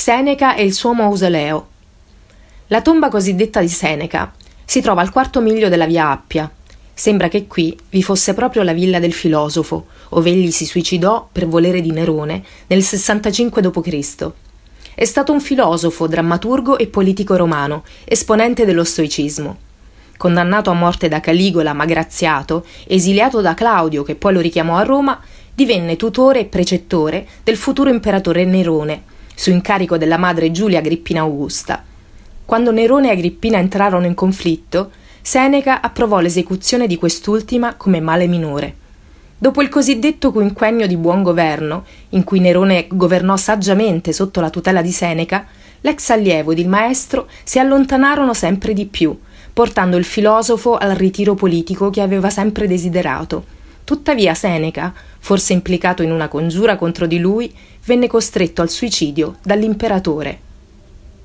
Seneca e il suo mausoleo. La tomba cosiddetta di Seneca si trova al quarto miglio della via Appia. Sembra che qui vi fosse proprio la villa del filosofo, ove egli si suicidò per volere di Nerone nel 65 d.C. È stato un filosofo, drammaturgo e politico romano, esponente dello stoicismo condannato a morte da Caligola ma graziato, esiliato da Claudio che poi lo richiamò a Roma, divenne tutore e precettore del futuro imperatore Nerone, su incarico della madre Giulia Agrippina Augusta. Quando Nerone e Agrippina entrarono in conflitto, Seneca approvò l'esecuzione di quest'ultima come male minore. Dopo il cosiddetto quinquennio di buon governo, in cui Nerone governò saggiamente sotto la tutela di Seneca, l'ex allievo ed il maestro si allontanarono sempre di più, portando il filosofo al ritiro politico che aveva sempre desiderato. Tuttavia Seneca, forse implicato in una congiura contro di lui, venne costretto al suicidio dall'imperatore.